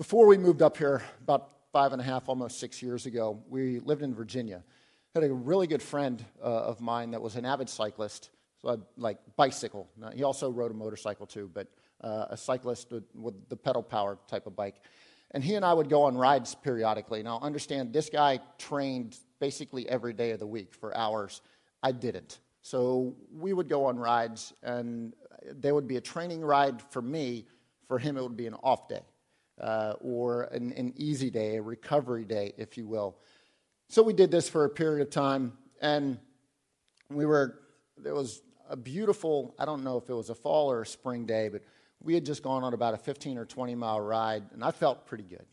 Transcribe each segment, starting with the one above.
before we moved up here, about five and a half, almost six years ago, we lived in Virginia. Had a really good friend uh, of mine that was an avid cyclist, so I'd, like bicycle. Now, he also rode a motorcycle too, but uh, a cyclist with, with the pedal power type of bike. And he and I would go on rides periodically. Now, understand, this guy trained basically every day of the week for hours. I didn't. So we would go on rides, and there would be a training ride for me. For him, it would be an off day uh, or an, an easy day, a recovery day, if you will. So we did this for a period of time, and we were, there was a beautiful, I don't know if it was a fall or a spring day, but we had just gone on about a 15 or 20 mile ride, and I felt pretty good.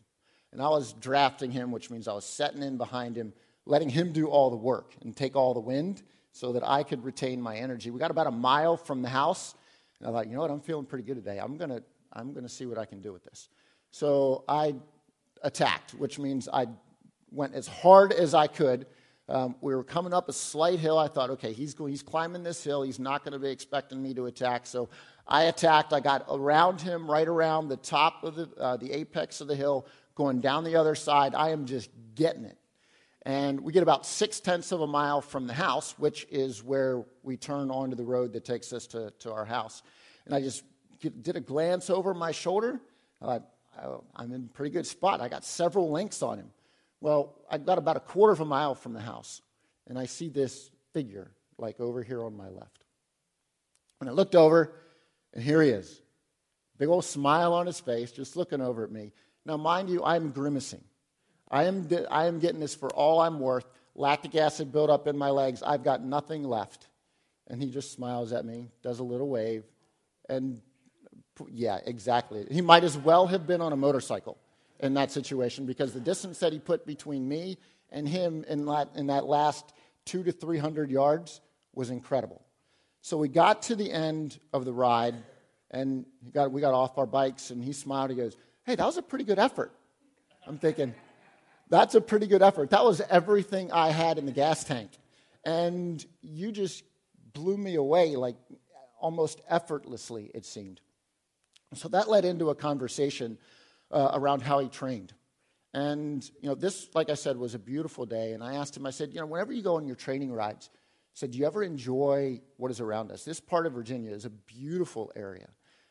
And I was drafting him, which means I was setting in behind him, letting him do all the work and take all the wind so that I could retain my energy. We got about a mile from the house, and I thought, you know what, I'm feeling pretty good today. I'm going to I'm to see what I can do with this. So I attacked, which means I went as hard as I could. Um, we were coming up a slight hill. I thought, okay, he's, he's climbing this hill. He's not going to be expecting me to attack. So I attacked. I got around him, right around the top of the, uh, the apex of the hill, going down the other side. I am just getting it. And we get about six tenths of a mile from the house, which is where we turn onto the road that takes us to, to our house. And I just did a glance over my shoulder. I I'm in a pretty good spot. I got several links on him. Well, I got about a quarter of a mile from the house, and I see this figure, like over here on my left. And I looked over, and here he is. Big old smile on his face, just looking over at me. Now, mind you, I'm grimacing. I am, I am getting this for all I'm worth. Lactic acid built up in my legs. I've got nothing left. And he just smiles at me, does a little wave, and yeah, exactly. He might as well have been on a motorcycle in that situation because the distance that he put between me and him in that, in that last two to 300 yards was incredible. So we got to the end of the ride, and got, we got off our bikes, and he smiled. He goes, Hey, that was a pretty good effort. I'm thinking, That's a pretty good effort. That was everything I had in the gas tank. And you just blew me away, like almost effortlessly, it seemed. So that led into a conversation uh, around how he trained. And, you know, this, like I said, was a beautiful day. And I asked him, I said, you know, whenever you go on your training rides, I said, do you ever enjoy what is around us? This part of Virginia is a beautiful area.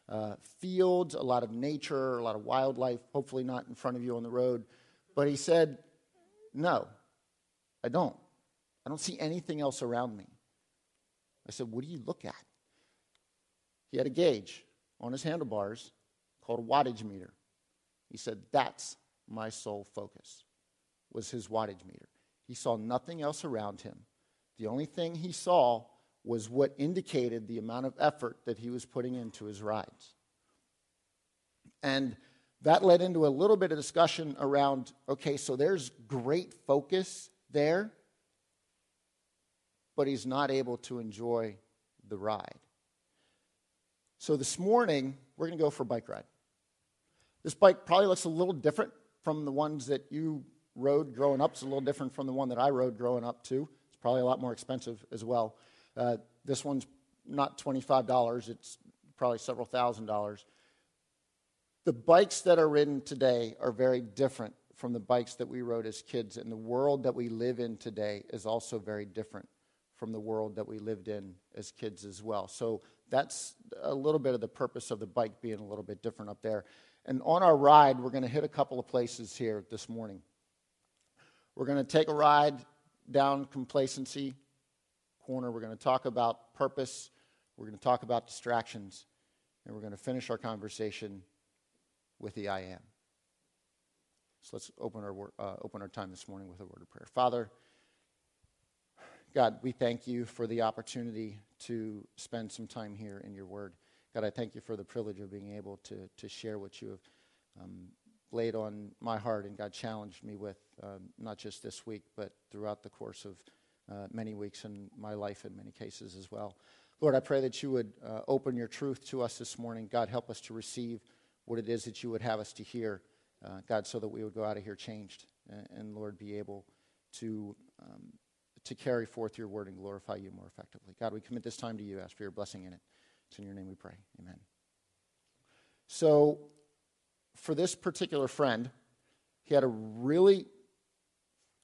Uh, fields, a lot of nature, a lot of wildlife, hopefully not in front of you on the road. But he said, no, I don't. I don't see anything else around me. I said, what do you look at? He had a gauge on his handlebars called a wattage meter. He said, That's my sole focus, was his wattage meter. He saw nothing else around him. The only thing he saw was what indicated the amount of effort that he was putting into his rides. And that led into a little bit of discussion around okay, so there's great focus there, but he's not able to enjoy the ride. So this morning, we're going to go for a bike ride. This bike probably looks a little different from the ones that you rode growing up. It's a little different from the one that I rode growing up, too. It's probably a lot more expensive as well. Uh, this one's not $25, it's probably several thousand dollars. The bikes that are ridden today are very different from the bikes that we rode as kids, and the world that we live in today is also very different from the world that we lived in as kids as well. So that's a little bit of the purpose of the bike being a little bit different up there. And on our ride, we're going to hit a couple of places here this morning. We're going to take a ride down complacency corner. We're going to talk about purpose. We're going to talk about distractions. And we're going to finish our conversation with the I am. So let's open our, uh, open our time this morning with a word of prayer. Father, God, we thank you for the opportunity to spend some time here in your word. God, I thank you for the privilege of being able to, to share what you have um, laid on my heart and God challenged me with, um, not just this week, but throughout the course of uh, many weeks in my life in many cases as well. Lord, I pray that you would uh, open your truth to us this morning. God, help us to receive what it is that you would have us to hear, uh, God, so that we would go out of here changed and, and Lord, be able to um, to carry forth your word and glorify you more effectively. God, we commit this time to you. Ask for your blessing in it. It's in your name we pray. Amen. So, for this particular friend, he had a really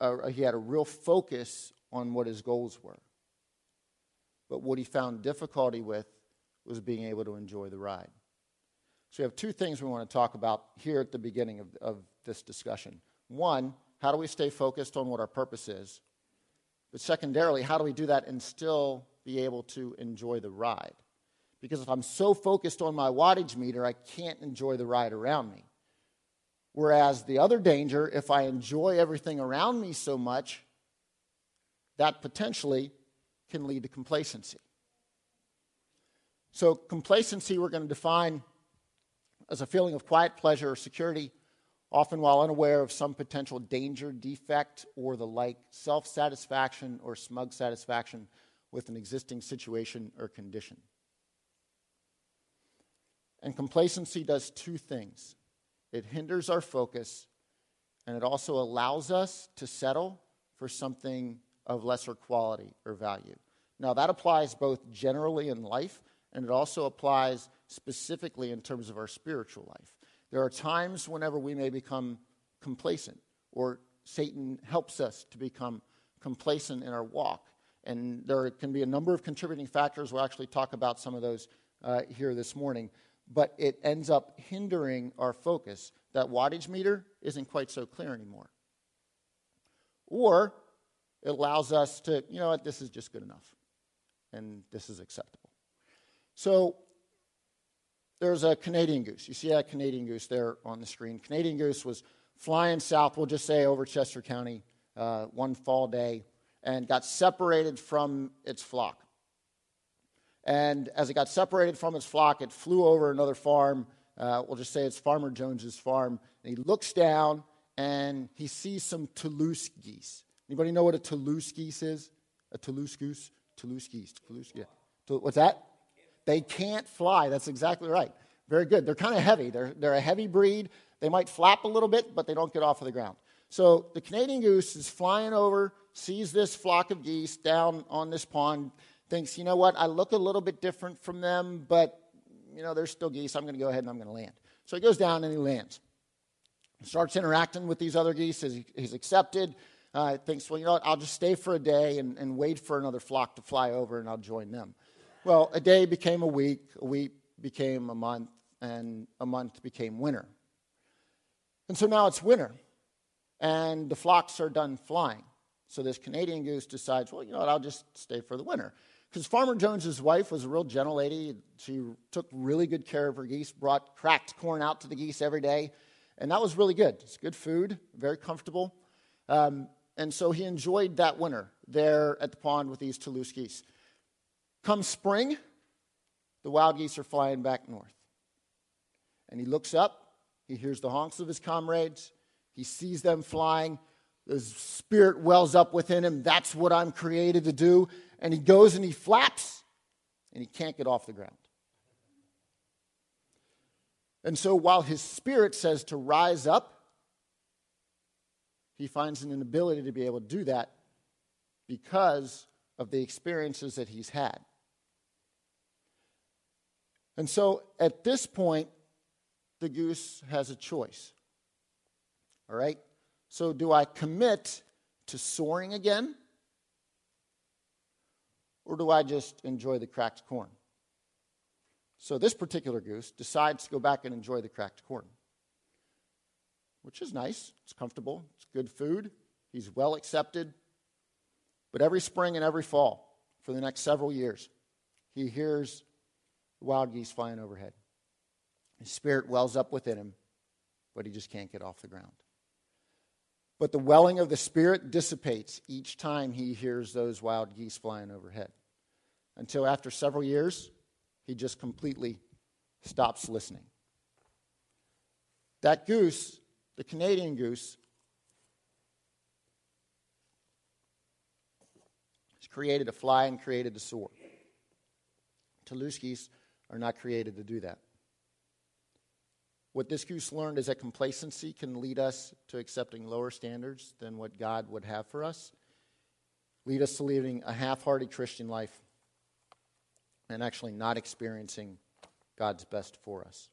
uh, he had a real focus on what his goals were. But what he found difficulty with was being able to enjoy the ride. So we have two things we want to talk about here at the beginning of, of this discussion. One, how do we stay focused on what our purpose is? But secondarily, how do we do that and still be able to enjoy the ride? Because if I'm so focused on my wattage meter, I can't enjoy the ride around me. Whereas the other danger, if I enjoy everything around me so much, that potentially can lead to complacency. So, complacency we're going to define as a feeling of quiet pleasure or security, often while unaware of some potential danger, defect, or the like, self satisfaction or smug satisfaction with an existing situation or condition. And complacency does two things it hinders our focus, and it also allows us to settle for something of lesser quality or value. Now, that applies both generally in life, and it also applies specifically in terms of our spiritual life. There are times whenever we may become complacent, or Satan helps us to become complacent in our walk. And there can be a number of contributing factors. We'll actually talk about some of those uh, here this morning but it ends up hindering our focus. That wattage meter isn't quite so clear anymore. Or it allows us to, you know what, this is just good enough, and this is acceptable. So there's a Canadian goose. You see that Canadian goose there on the screen. Canadian goose was flying south, we'll just say over Chester County, uh, one fall day, and got separated from its flock. And as it got separated from its flock, it flew over another farm. Uh, we'll just say it's Farmer Jones's farm. And he looks down and he sees some Toulouse geese. Anybody know what a Toulouse geese is? A Toulouse goose? Toulouse geese. Toulouse, yeah. What's that? They can't fly. That's exactly right. Very good. They're kind of heavy. They're, they're a heavy breed. They might flap a little bit, but they don't get off of the ground. So the Canadian goose is flying over, sees this flock of geese down on this pond thinks, you know what, I look a little bit different from them, but, you know, they're still geese. I'm going to go ahead and I'm going to land. So he goes down and he lands. Starts interacting with these other geese as he's accepted. Uh, thinks, well, you know what, I'll just stay for a day and, and wait for another flock to fly over and I'll join them. Well, a day became a week, a week became a month, and a month became winter. And so now it's winter, and the flocks are done flying. So this Canadian goose decides, well, you know what, I'll just stay for the winter. Because Farmer Jones's wife was a real gentle lady. She took really good care of her geese, brought cracked corn out to the geese every day. And that was really good. It's good food, very comfortable. Um, and so he enjoyed that winter there at the pond with these Toulouse geese. Come spring, the wild geese are flying back north. And he looks up, he hears the honks of his comrades, he sees them flying. The spirit wells up within him. That's what I'm created to do and he goes and he flaps and he can't get off the ground. And so while his spirit says to rise up, he finds an inability to be able to do that because of the experiences that he's had. And so at this point, the goose has a choice. All right? So do I commit to soaring again? or do I just enjoy the cracked corn? So this particular goose decides to go back and enjoy the cracked corn, which is nice. It's comfortable, it's good food, he's well accepted. But every spring and every fall, for the next several years, he hears wild geese flying overhead. His spirit wells up within him, but he just can't get off the ground. But the welling of the Spirit dissipates each time he hears those wild geese flying overhead. Until after several years, he just completely stops listening. That goose, the Canadian goose, is created to fly and created to soar. Toulouse geese are not created to do that. What this goose learned is that complacency can lead us to accepting lower standards than what God would have for us, lead us to living a half hearted Christian life, and actually not experiencing God's best for us.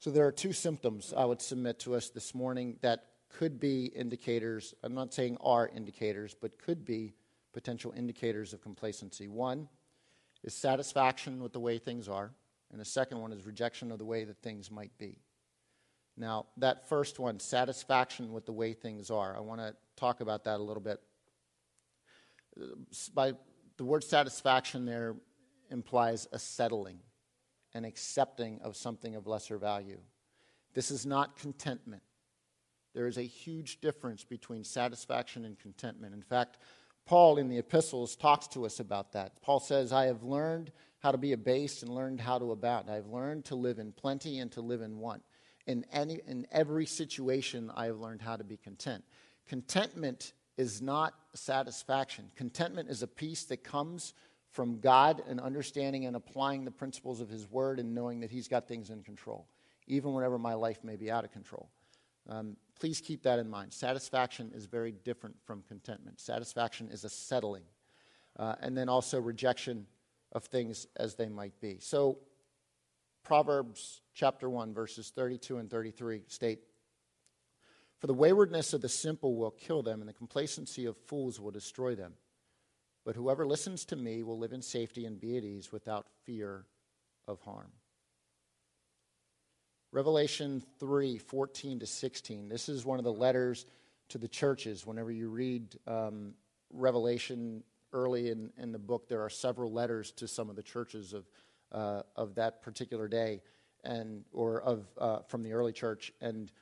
So there are two symptoms I would submit to us this morning that could be indicators. I'm not saying are indicators, but could be potential indicators of complacency. One is satisfaction with the way things are, and the second one is rejection of the way that things might be. Now, that first one, satisfaction with the way things are, I want to talk about that a little bit. By the word satisfaction there implies a settling, an accepting of something of lesser value. This is not contentment. There is a huge difference between satisfaction and contentment. In fact, Paul in the epistles talks to us about that. Paul says, I have learned how to be abased and learned how to abound. I've learned to live in plenty and to live in want. In, any, in every situation, I have learned how to be content. Contentment is not satisfaction. Contentment is a peace that comes from God and understanding and applying the principles of His Word and knowing that He's got things in control, even whenever my life may be out of control. Um, please keep that in mind. Satisfaction is very different from contentment. Satisfaction is a settling, uh, and then also rejection of things as they might be. So, Proverbs chapter 1, verses 32 and 33 state For the waywardness of the simple will kill them, and the complacency of fools will destroy them. But whoever listens to me will live in safety and be at ease without fear of harm. Revelation 3 14 to 16. This is one of the letters to the churches. Whenever you read um, Revelation early in, in the book, there are several letters to some of the churches of, uh, of that particular day and or of uh, from the early church and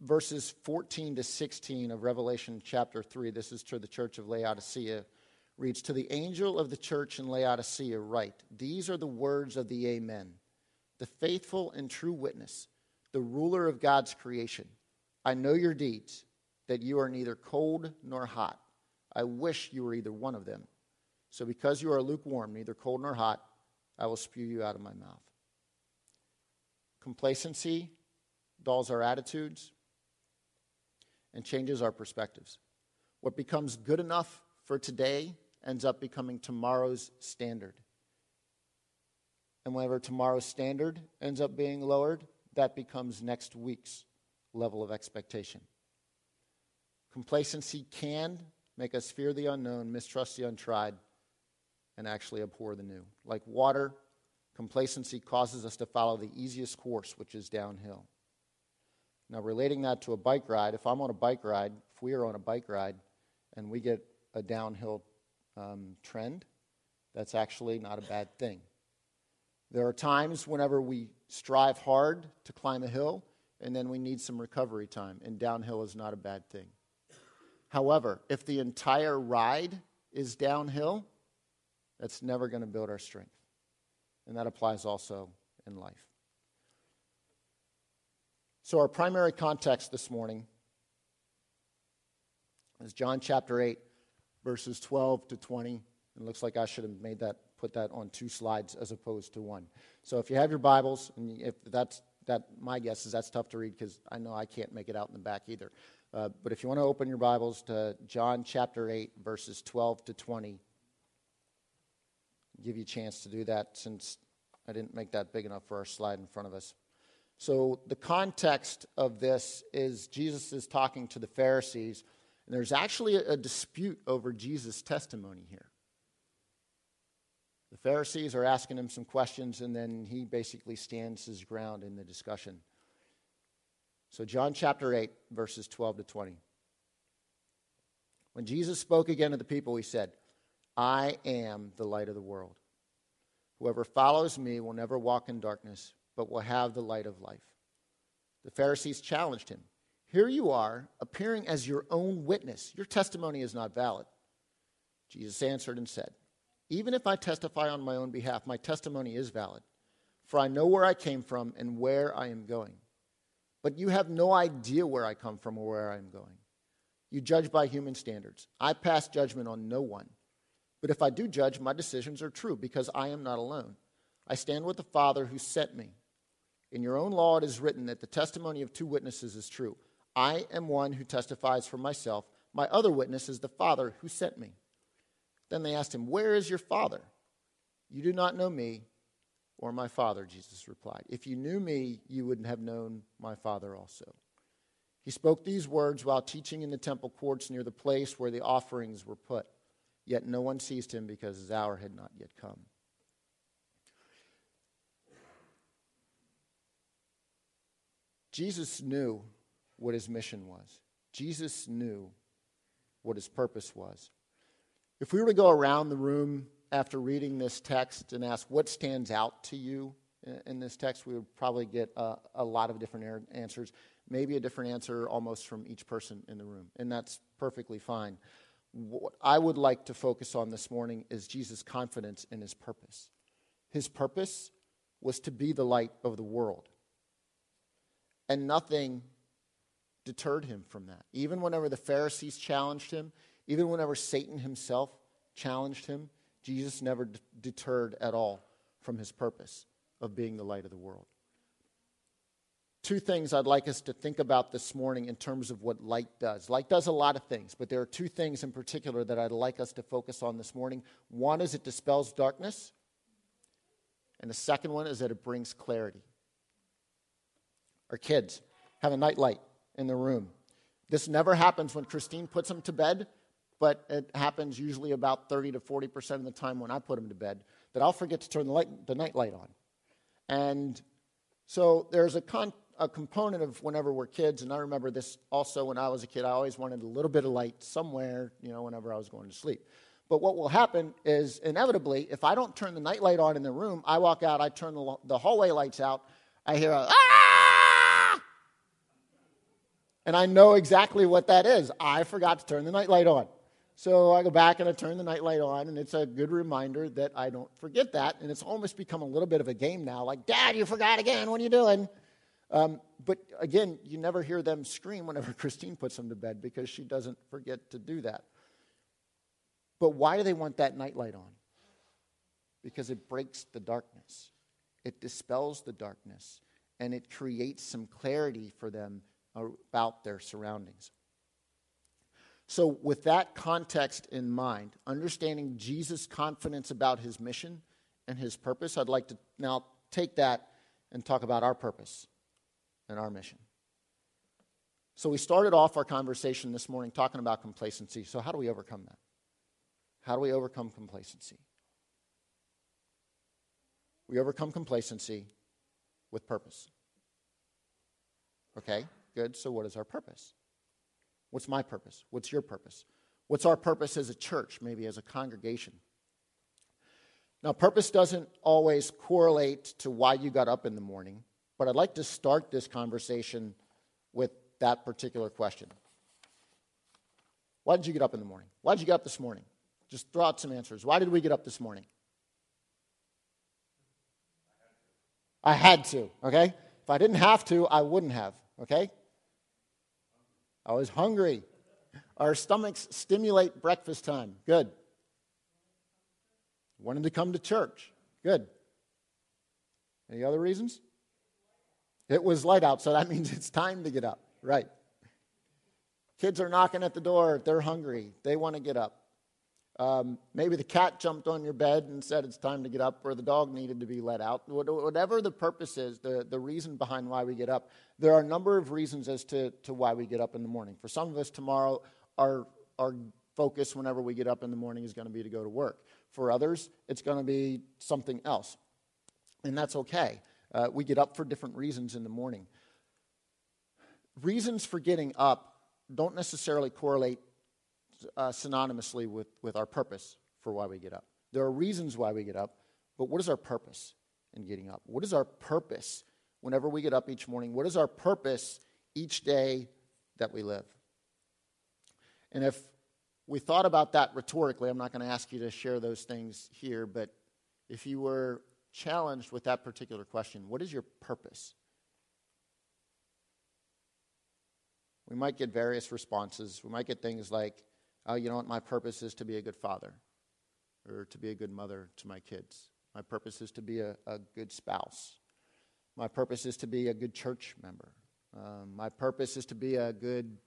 verses 14 to 16 of revelation chapter 3 this is to the church of laodicea reads to the angel of the church in laodicea write these are the words of the amen the faithful and true witness, the ruler of God's creation. I know your deeds, that you are neither cold nor hot. I wish you were either one of them. So because you are lukewarm, neither cold nor hot, I will spew you out of my mouth. Complacency dulls our attitudes and changes our perspectives. What becomes good enough for today ends up becoming tomorrow's standard. And whenever tomorrow's standard ends up being lowered, that becomes next week's level of expectation. Complacency can make us fear the unknown, mistrust the untried, and actually abhor the new. Like water, complacency causes us to follow the easiest course, which is downhill. Now, relating that to a bike ride, if I'm on a bike ride, if we are on a bike ride and we get a downhill um, trend, that's actually not a bad thing. There are times whenever we strive hard to climb a hill and then we need some recovery time, and downhill is not a bad thing. However, if the entire ride is downhill, that's never going to build our strength. And that applies also in life. So, our primary context this morning is John chapter 8, verses 12 to 20. It looks like I should have made that put that on two slides as opposed to one. So if you have your Bibles, and if that's that, my guess is that's tough to read because I know I can't make it out in the back either. Uh, but if you want to open your Bibles to John chapter 8, verses 12 to 20, I'll give you a chance to do that since I didn't make that big enough for our slide in front of us. So, the context of this is Jesus is talking to the Pharisees, and there's actually a dispute over Jesus' testimony here. The Pharisees are asking him some questions, and then he basically stands his ground in the discussion. So, John chapter 8, verses 12 to 20. When Jesus spoke again to the people, he said, I am the light of the world. Whoever follows me will never walk in darkness, but will have the light of life. The Pharisees challenged him. Here you are, appearing as your own witness. Your testimony is not valid. Jesus answered and said, even if I testify on my own behalf, my testimony is valid, for I know where I came from and where I am going. But you have no idea where I come from or where I am going. You judge by human standards. I pass judgment on no one. But if I do judge, my decisions are true because I am not alone. I stand with the Father who sent me. In your own law, it is written that the testimony of two witnesses is true. I am one who testifies for myself. My other witness is the Father who sent me. Then they asked him, Where is your father? You do not know me, or my Father, Jesus replied. If you knew me, you would have known my Father also. He spoke these words while teaching in the temple courts near the place where the offerings were put. Yet no one seized him because his hour had not yet come. Jesus knew what his mission was. Jesus knew what his purpose was. If we were to go around the room after reading this text and ask what stands out to you in this text, we would probably get a, a lot of different answers, maybe a different answer almost from each person in the room, and that's perfectly fine. What I would like to focus on this morning is Jesus' confidence in his purpose. His purpose was to be the light of the world. And nothing deterred him from that. Even whenever the Pharisees challenged him, even whenever Satan himself challenged him, Jesus never d- deterred at all from his purpose of being the light of the world. Two things I'd like us to think about this morning in terms of what light does. Light does a lot of things, but there are two things in particular that I'd like us to focus on this morning. One is it dispels darkness, and the second one is that it brings clarity. Our kids have a night light in the room. This never happens when Christine puts them to bed, but it happens usually about 30 to 40% of the time when I put them to bed that I'll forget to turn the, light, the night light on. And so there's a, con- a component of whenever we're kids, and I remember this also when I was a kid, I always wanted a little bit of light somewhere, you know, whenever I was going to sleep. But what will happen is inevitably, if I don't turn the night light on in the room, I walk out, I turn the, the hallway lights out, I hear a, ah! And I know exactly what that is. I forgot to turn the nightlight on. So I go back and I turn the nightlight on, and it's a good reminder that I don't forget that. And it's almost become a little bit of a game now like, Dad, you forgot again. What are you doing? Um, but again, you never hear them scream whenever Christine puts them to bed because she doesn't forget to do that. But why do they want that nightlight on? Because it breaks the darkness, it dispels the darkness, and it creates some clarity for them about their surroundings. So, with that context in mind, understanding Jesus' confidence about his mission and his purpose, I'd like to now take that and talk about our purpose and our mission. So, we started off our conversation this morning talking about complacency. So, how do we overcome that? How do we overcome complacency? We overcome complacency with purpose. Okay? Good. So, what is our purpose? What's my purpose? What's your purpose? What's our purpose as a church, maybe as a congregation? Now, purpose doesn't always correlate to why you got up in the morning, but I'd like to start this conversation with that particular question. Why did you get up in the morning? Why did you get up this morning? Just throw out some answers. Why did we get up this morning? I had to, okay? If I didn't have to, I wouldn't have, okay? I was hungry. Our stomachs stimulate breakfast time. Good. Wanted to come to church. Good. Any other reasons? It was light out, so that means it's time to get up. Right. Kids are knocking at the door. They're hungry. They want to get up. Um, maybe the cat jumped on your bed and said it's time to get up, or the dog needed to be let out. Whatever the purpose is, the, the reason behind why we get up, there are a number of reasons as to, to why we get up in the morning. For some of us, tomorrow, our, our focus whenever we get up in the morning is going to be to go to work. For others, it's going to be something else. And that's okay. Uh, we get up for different reasons in the morning. Reasons for getting up don't necessarily correlate uh, synonymously with, with our purpose for why we get up. There are reasons why we get up, but what is our purpose in getting up? What is our purpose whenever we get up each morning? What is our purpose each day that we live? And if we thought about that rhetorically, I'm not going to ask you to share those things here, but if you were challenged with that particular question, what is your purpose? We might get various responses. We might get things like, oh, you know what, my purpose is to be a good father or to be a good mother to my kids. My purpose is to be a, a good spouse. My purpose is to be a good church member. Um, my purpose is to be a good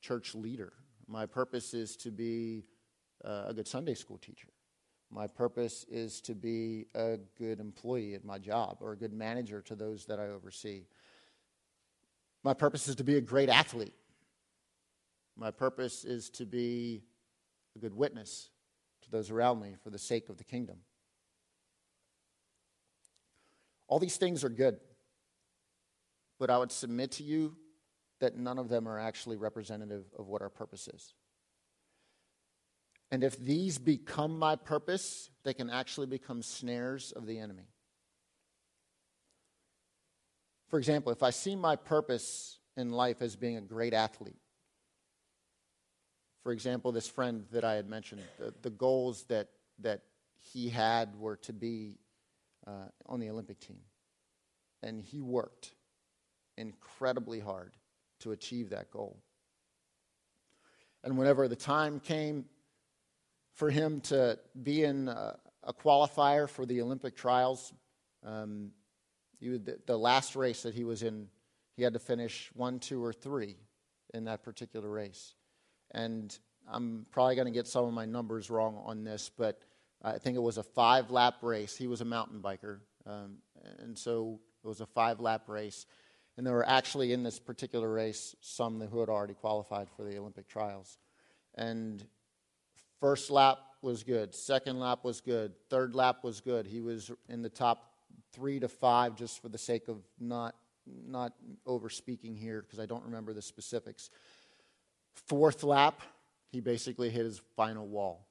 church leader. My purpose is to be uh, a good Sunday school teacher. My purpose is to be a good employee at my job or a good manager to those that I oversee. My purpose is to be a great athlete. My purpose is to be a good witness to those around me for the sake of the kingdom. All these things are good, but I would submit to you that none of them are actually representative of what our purpose is. And if these become my purpose, they can actually become snares of the enemy. For example, if I see my purpose in life as being a great athlete, for example, this friend that I had mentioned, the, the goals that, that he had were to be uh, on the Olympic team. And he worked incredibly hard to achieve that goal. And whenever the time came for him to be in a, a qualifier for the Olympic trials, um, would, the, the last race that he was in, he had to finish one, two, or three in that particular race. And I'm probably going to get some of my numbers wrong on this, but I think it was a five lap race. He was a mountain biker. Um, and so it was a five lap race. And there were actually in this particular race some who had already qualified for the Olympic trials. And first lap was good, second lap was good, third lap was good. He was in the top three to five just for the sake of not, not over speaking here because I don't remember the specifics. Fourth lap, he basically hit his final wall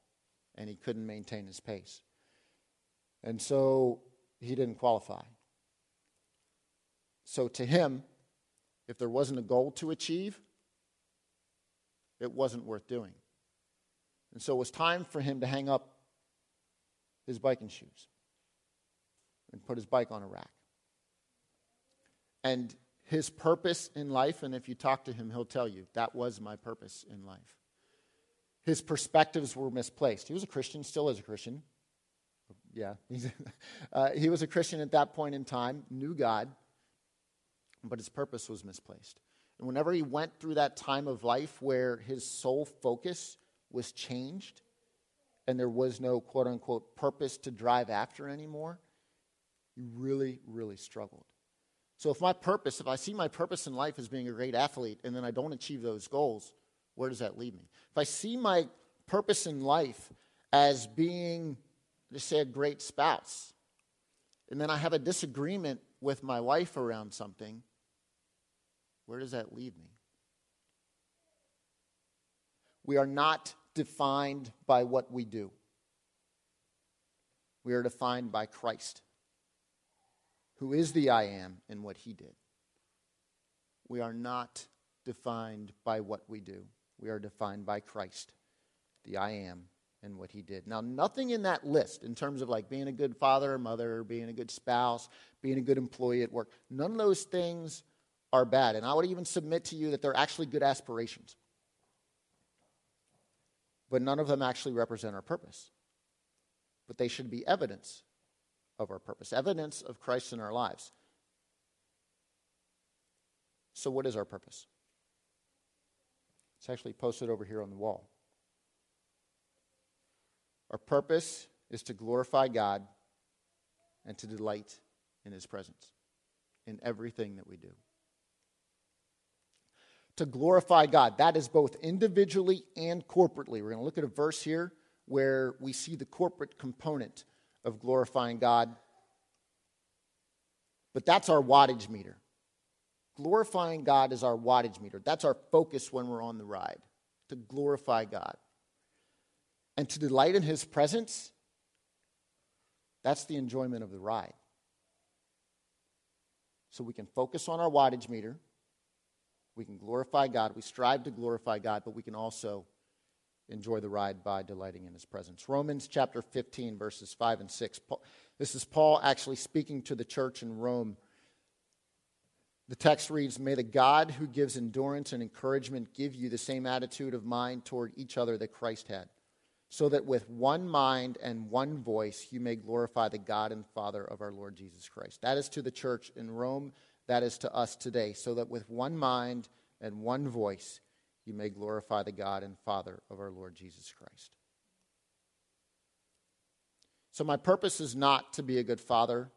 and he couldn't maintain his pace. And so he didn't qualify. So to him, if there wasn't a goal to achieve, it wasn't worth doing. And so it was time for him to hang up his biking shoes and put his bike on a rack. And his purpose in life, and if you talk to him, he'll tell you that was my purpose in life. His perspectives were misplaced. He was a Christian, still is a Christian. Yeah, uh, he was a Christian at that point in time, knew God, but his purpose was misplaced. And whenever he went through that time of life where his sole focus was changed and there was no quote unquote purpose to drive after anymore, he really, really struggled. So, if my purpose, if I see my purpose in life as being a great athlete and then I don't achieve those goals, where does that leave me? If I see my purpose in life as being, just say, a great spouse, and then I have a disagreement with my wife around something, where does that leave me? We are not defined by what we do. We are defined by Christ who is the I am, and what he did. We are not defined by what we do, we are defined by Christ, the I am, and what he did. Now, nothing in that list, in terms of like being a good father or mother, or being a good spouse, being a good employee at work, none of those things are bad. And I would even submit to you that they're actually good aspirations. But none of them actually represent our purpose. But they should be evidence of our purpose, evidence of Christ in our lives. So, what is our purpose? It's actually posted over here on the wall. Our purpose is to glorify God and to delight in His presence in everything that we do. To glorify God, that is both individually and corporately. We're going to look at a verse here where we see the corporate component of glorifying God. But that's our wattage meter. Glorifying God is our wattage meter. That's our focus when we're on the ride, to glorify God. And to delight in His presence, that's the enjoyment of the ride. So we can focus on our wattage meter. We can glorify God. We strive to glorify God, but we can also enjoy the ride by delighting in his presence. Romans chapter 15, verses 5 and 6. This is Paul actually speaking to the church in Rome. The text reads May the God who gives endurance and encouragement give you the same attitude of mind toward each other that Christ had, so that with one mind and one voice you may glorify the God and Father of our Lord Jesus Christ. That is to the church in Rome, that is to us today, so that with one mind and one voice you may glorify the God and Father of our Lord Jesus Christ. So, my purpose is not to be a good father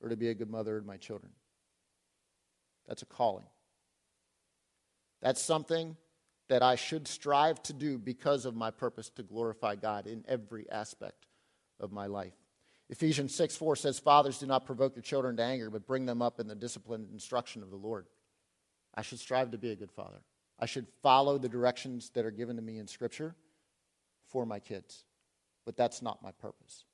or to be a good mother to my children. That's a calling. That's something that I should strive to do because of my purpose to glorify God in every aspect of my life. Ephesians 6 4 says, Fathers, do not provoke your children to anger, but bring them up in the discipline and instruction of the Lord. I should strive to be a good father. I should follow the directions that are given to me in Scripture for my kids. But that's not my purpose.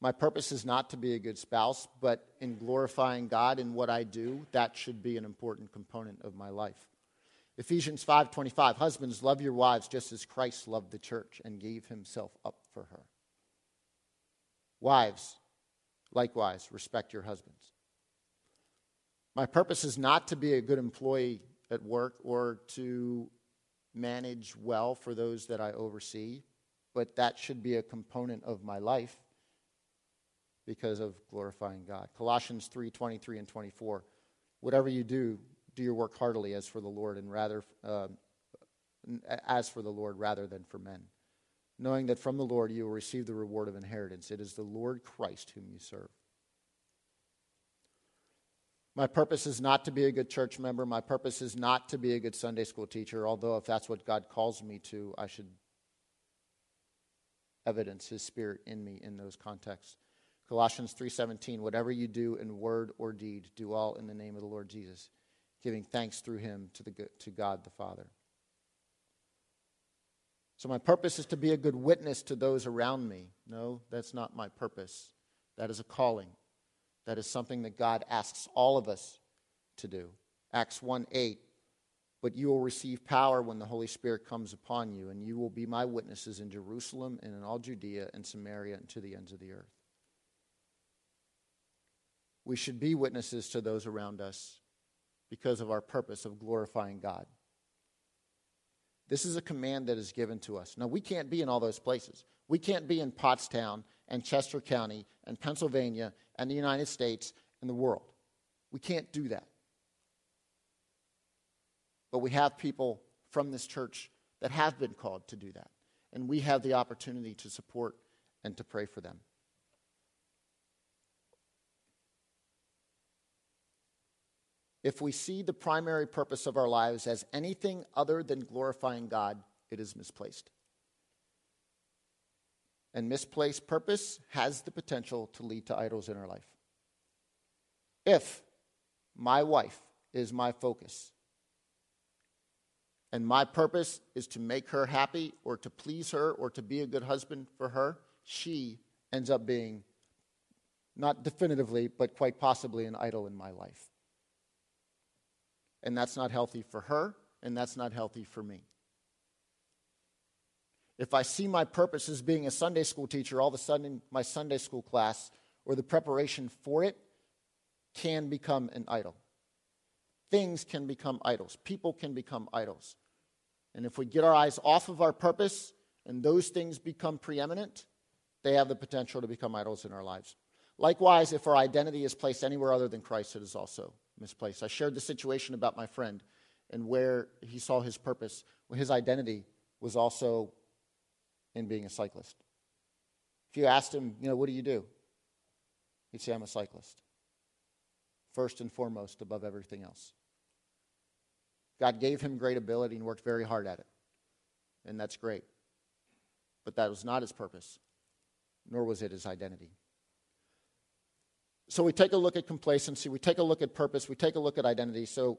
My purpose is not to be a good spouse, but in glorifying God in what I do, that should be an important component of my life. Ephesians 5:25 Husbands love your wives just as Christ loved the church and gave himself up for her. Wives, likewise, respect your husbands. My purpose is not to be a good employee at work or to manage well for those that I oversee, but that should be a component of my life because of glorifying God. Colossians 3 23 and 24. Whatever you do, do your work heartily as for the Lord and rather uh, as for the Lord rather than for men, knowing that from the Lord you will receive the reward of inheritance. It is the Lord Christ whom you serve. My purpose is not to be a good church member. My purpose is not to be a good Sunday school teacher, although if that's what God calls me to, I should evidence his spirit in me in those contexts. Colossians 3:17 Whatever you do in word or deed, do all in the name of the Lord Jesus, giving thanks through him to, the, to God the Father. So my purpose is to be a good witness to those around me. No, that's not my purpose. That is a calling. That is something that God asks all of us to do. Acts 1 8. But you will receive power when the Holy Spirit comes upon you, and you will be my witnesses in Jerusalem and in all Judea and Samaria and to the ends of the earth. We should be witnesses to those around us because of our purpose of glorifying God. This is a command that is given to us. Now, we can't be in all those places. We can't be in Pottstown and Chester County and Pennsylvania and the United States and the world. We can't do that. But we have people from this church that have been called to do that. And we have the opportunity to support and to pray for them. If we see the primary purpose of our lives as anything other than glorifying God, it is misplaced. And misplaced purpose has the potential to lead to idols in our life. If my wife is my focus, and my purpose is to make her happy or to please her or to be a good husband for her, she ends up being, not definitively, but quite possibly an idol in my life. And that's not healthy for her, and that's not healthy for me. If I see my purpose as being a Sunday school teacher, all of a sudden my Sunday school class or the preparation for it can become an idol. Things can become idols. People can become idols. And if we get our eyes off of our purpose and those things become preeminent, they have the potential to become idols in our lives. Likewise, if our identity is placed anywhere other than Christ, it is also misplaced. I shared the situation about my friend and where he saw his purpose, his identity was also in being a cyclist. If you asked him, you know, what do you do? He'd say, I'm a cyclist. First and foremost, above everything else. God gave him great ability and worked very hard at it. And that's great. But that was not his purpose, nor was it his identity. So we take a look at complacency, we take a look at purpose, we take a look at identity. So,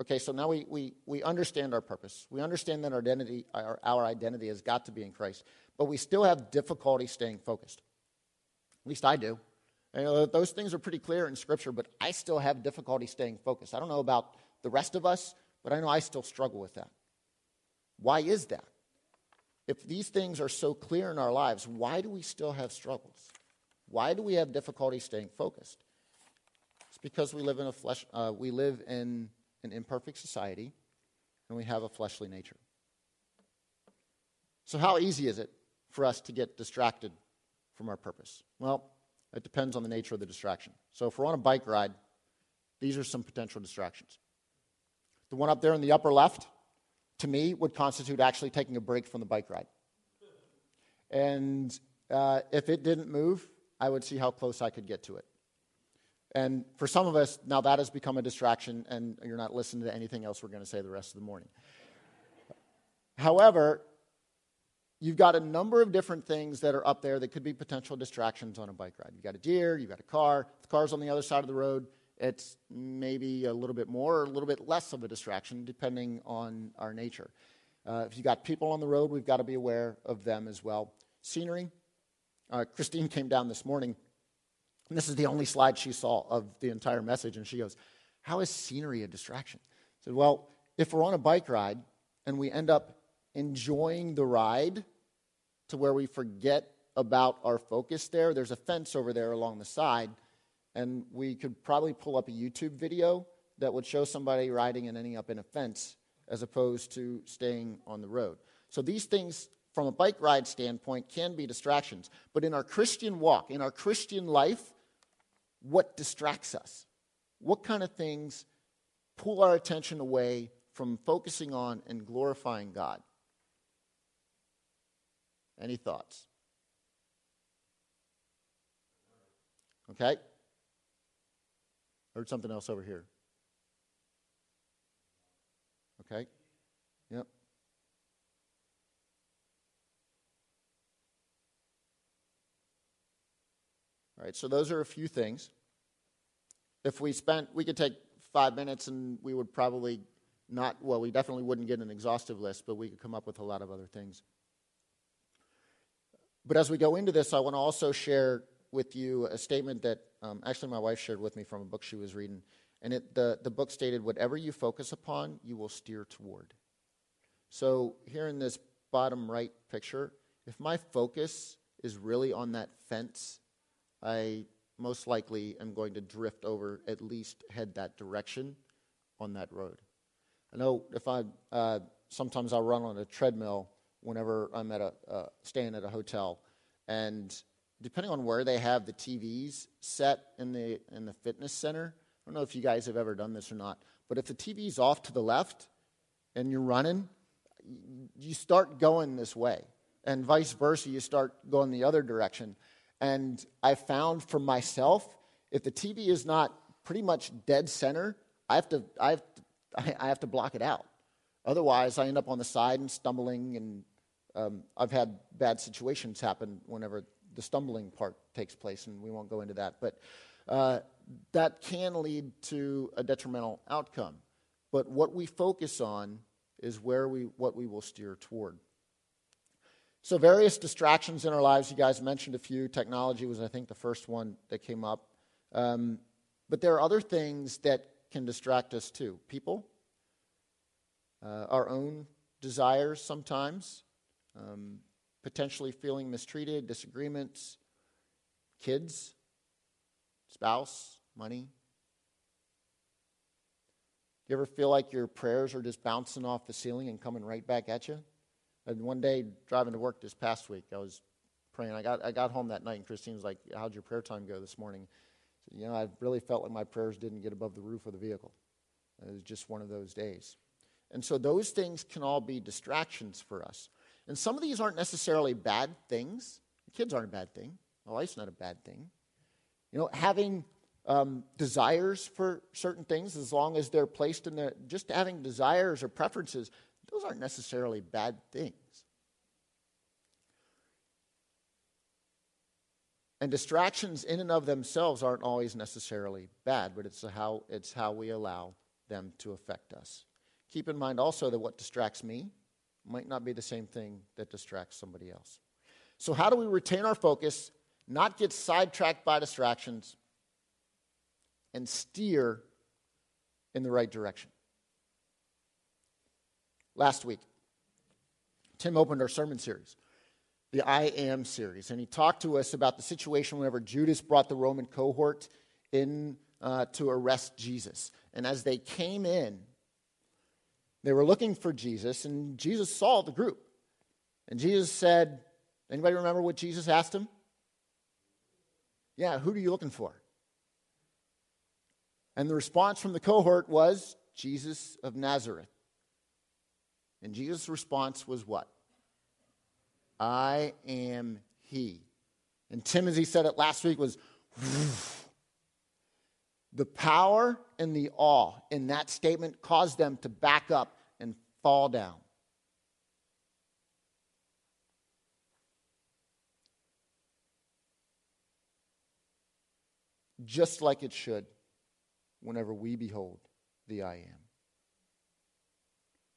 okay, so now we, we, we understand our purpose. We understand that our identity, our, our identity has got to be in Christ. But we still have difficulty staying focused. At least I do. You know, those things are pretty clear in Scripture, but I still have difficulty staying focused. I don't know about the rest of us, but I know I still struggle with that. Why is that? If these things are so clear in our lives, why do we still have struggles? Why do we have difficulty staying focused? It's because we live in a flesh, uh, we live in an imperfect society, and we have a fleshly nature. So, how easy is it for us to get distracted from our purpose? Well, it depends on the nature of the distraction. So, if we're on a bike ride, these are some potential distractions. The one up there in the upper left, to me, would constitute actually taking a break from the bike ride. And uh, if it didn't move, I would see how close I could get to it. And for some of us, now that has become a distraction, and you're not listening to anything else we're going to say the rest of the morning. However, you've got a number of different things that are up there that could be potential distractions on a bike ride. You've got a deer, you've got a car. The car's on the other side of the road, it's maybe a little bit more or a little bit less of a distraction, depending on our nature. Uh, if you've got people on the road, we've got to be aware of them as well. Scenery. Uh, Christine came down this morning, this is the only slide she saw of the entire message, and she goes, How is scenery a distraction? I said, Well, if we're on a bike ride and we end up enjoying the ride to where we forget about our focus there. There's a fence over there along the side, and we could probably pull up a YouTube video that would show somebody riding and ending up in a fence as opposed to staying on the road. So these things, from a bike ride standpoint, can be distractions. But in our Christian walk, in our Christian life, what distracts us? What kind of things pull our attention away from focusing on and glorifying God? Any thoughts? Okay? Heard something else over here. Okay? Yep. All right, so those are a few things. If we spent, we could take five minutes and we would probably not, well, we definitely wouldn't get an exhaustive list, but we could come up with a lot of other things. But as we go into this, I want to also share with you a statement that um, actually my wife shared with me from a book she was reading. And it, the, the book stated, Whatever you focus upon, you will steer toward. So, here in this bottom right picture, if my focus is really on that fence, I most likely am going to drift over, at least head that direction on that road. I know if I, uh, sometimes I'll run on a treadmill whenever I'm at a uh, staying at a hotel, and depending on where they have the TVs set in the in the fitness center, I don't know if you guys have ever done this or not, but if the TV's off to the left and you're running, you start going this way, and vice versa, you start going the other direction. And I found for myself, if the TV is not pretty much dead center, I have to I have to, I have to block it out. Otherwise, I end up on the side and stumbling, and um, I've had bad situations happen whenever the stumbling part takes place, and we won't go into that. But uh, that can lead to a detrimental outcome. But what we focus on is where we, what we will steer toward. So, various distractions in our lives, you guys mentioned a few. Technology was, I think, the first one that came up. Um, but there are other things that can distract us too. People, uh, our own desires sometimes, um, potentially feeling mistreated, disagreements, kids, spouse, money. Do You ever feel like your prayers are just bouncing off the ceiling and coming right back at you? And one day, driving to work this past week, I was praying. I got, I got home that night, and Christine was like, How'd your prayer time go this morning? I said, You know, I really felt like my prayers didn't get above the roof of the vehicle. It was just one of those days. And so those things can all be distractions for us. And some of these aren't necessarily bad things. Kids aren't a bad thing. My life's not a bad thing. You know, having um, desires for certain things, as long as they're placed in the, just having desires or preferences, those aren't necessarily bad things. And distractions in and of themselves aren't always necessarily bad, but it's how, it's how we allow them to affect us. Keep in mind also that what distracts me might not be the same thing that distracts somebody else. So, how do we retain our focus, not get sidetracked by distractions, and steer in the right direction? Last week, Tim opened our sermon series, the I Am series, and he talked to us about the situation whenever Judas brought the Roman cohort in uh, to arrest Jesus. And as they came in, they were looking for Jesus, and Jesus saw the group. And Jesus said, Anybody remember what Jesus asked him? Yeah, who are you looking for? And the response from the cohort was Jesus of Nazareth. And Jesus' response was what? I am He. And Tim, as he said it last week, was the power and the awe in that statement caused them to back up and fall down. Just like it should whenever we behold the I am.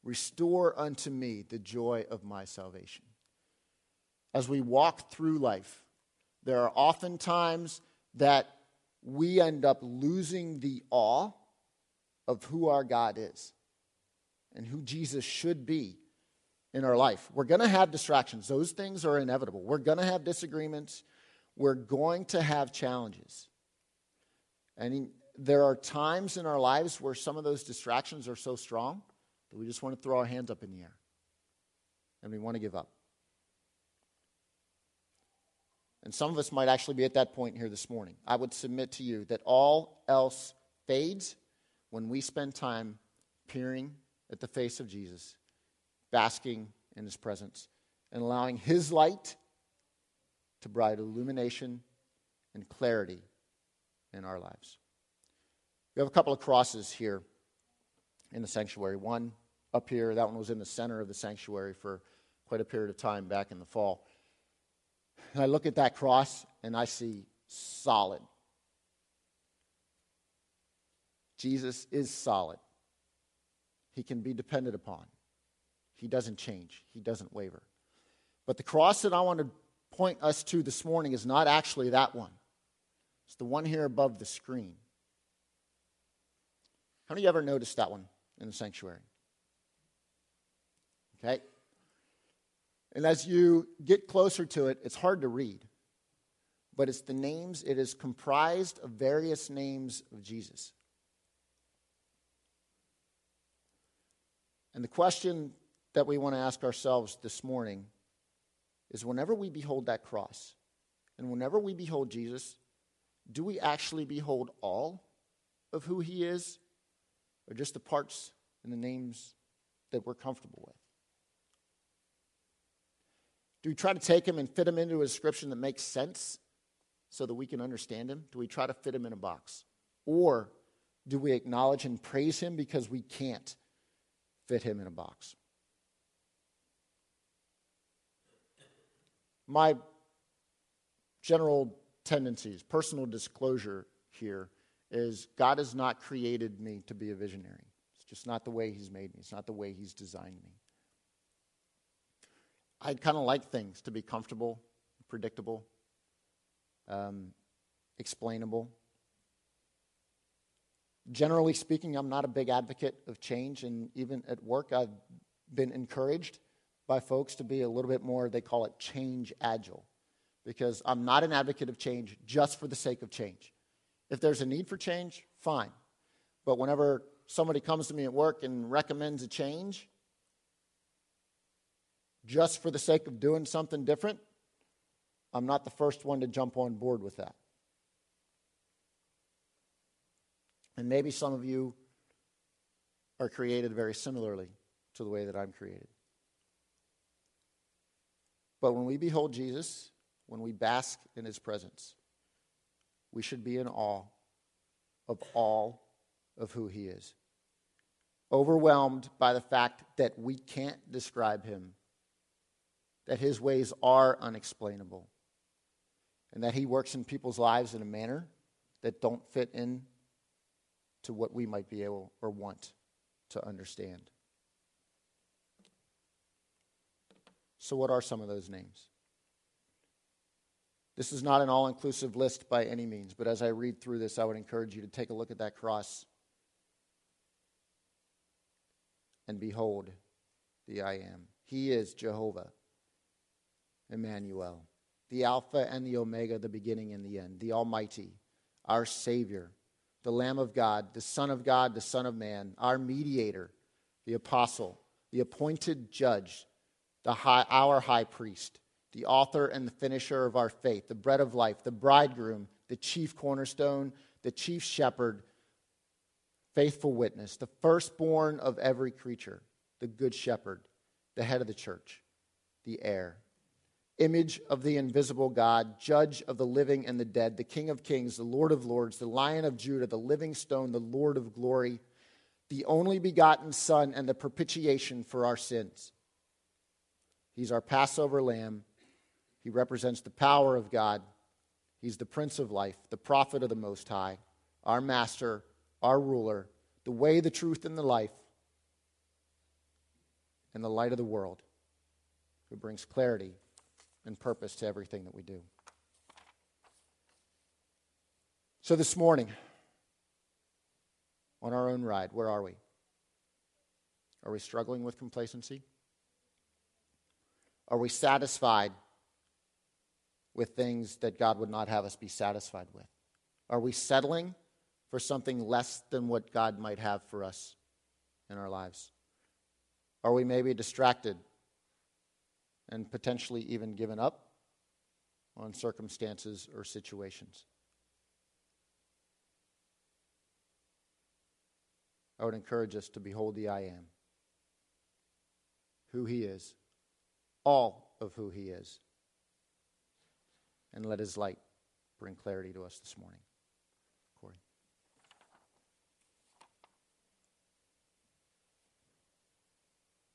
Restore unto me the joy of my salvation. As we walk through life, there are often times that we end up losing the awe of who our God is and who Jesus should be in our life. We're going to have distractions, those things are inevitable. We're going to have disagreements, we're going to have challenges. And there are times in our lives where some of those distractions are so strong that we just want to throw our hands up in the air and we want to give up. And some of us might actually be at that point here this morning. I would submit to you that all else fades when we spend time peering at the face of Jesus, basking in his presence, and allowing his light to provide illumination and clarity in our lives. We have a couple of crosses here in the sanctuary. One up here, that one was in the center of the sanctuary for quite a period of time back in the fall. And I look at that cross and I see solid. Jesus is solid. He can be depended upon. He doesn't change, he doesn't waver. But the cross that I want to point us to this morning is not actually that one, it's the one here above the screen. How many of you ever noticed that one in the sanctuary? Okay? And as you get closer to it, it's hard to read. But it's the names, it is comprised of various names of Jesus. And the question that we want to ask ourselves this morning is whenever we behold that cross, and whenever we behold Jesus, do we actually behold all of who he is, or just the parts and the names that we're comfortable with? Do we try to take him and fit him into a description that makes sense so that we can understand him? Do we try to fit him in a box? Or do we acknowledge and praise him because we can't fit him in a box? My general tendencies, personal disclosure here is God has not created me to be a visionary. It's just not the way He's made me, it's not the way He's designed me. I kind of like things to be comfortable, predictable, um, explainable. Generally speaking, I'm not a big advocate of change, and even at work, I've been encouraged by folks to be a little bit more, they call it change agile, because I'm not an advocate of change just for the sake of change. If there's a need for change, fine. But whenever somebody comes to me at work and recommends a change, just for the sake of doing something different, I'm not the first one to jump on board with that. And maybe some of you are created very similarly to the way that I'm created. But when we behold Jesus, when we bask in his presence, we should be in awe of all of who he is. Overwhelmed by the fact that we can't describe him that his ways are unexplainable and that he works in people's lives in a manner that don't fit in to what we might be able or want to understand. So, what are some of those names? This is not an all inclusive list by any means, but as I read through this, I would encourage you to take a look at that cross and behold the I am. He is Jehovah. Emmanuel, the Alpha and the Omega, the beginning and the end, the Almighty, our Savior, the Lamb of God, the Son of God, the Son of Man, our mediator, the Apostle, the appointed judge, the high, our high priest, the author and the finisher of our faith, the bread of life, the bridegroom, the chief cornerstone, the chief shepherd, faithful witness, the firstborn of every creature, the good shepherd, the head of the church, the heir, image of the invisible God, judge of the living and the dead, the King of kings, the Lord of lords, the Lion of Judah, the living stone, the Lord of glory, the only begotten Son, and the propitiation for our sins. He's our Passover lamb. He represents the power of God. He's the Prince of life, the prophet of the Most High, our master, our ruler, the way, the truth, and the life, and the light of the world, who brings clarity and purpose to everything that we do. So, this morning, on our own ride, where are we? Are we struggling with complacency? Are we satisfied with things that God would not have us be satisfied with? Are we settling for something less than what God might have for us in our lives? Are we maybe distracted and potentially even given up on circumstances or situations? I would encourage us to behold the I am, who He is, all of who He is, and let His light bring clarity to us this morning.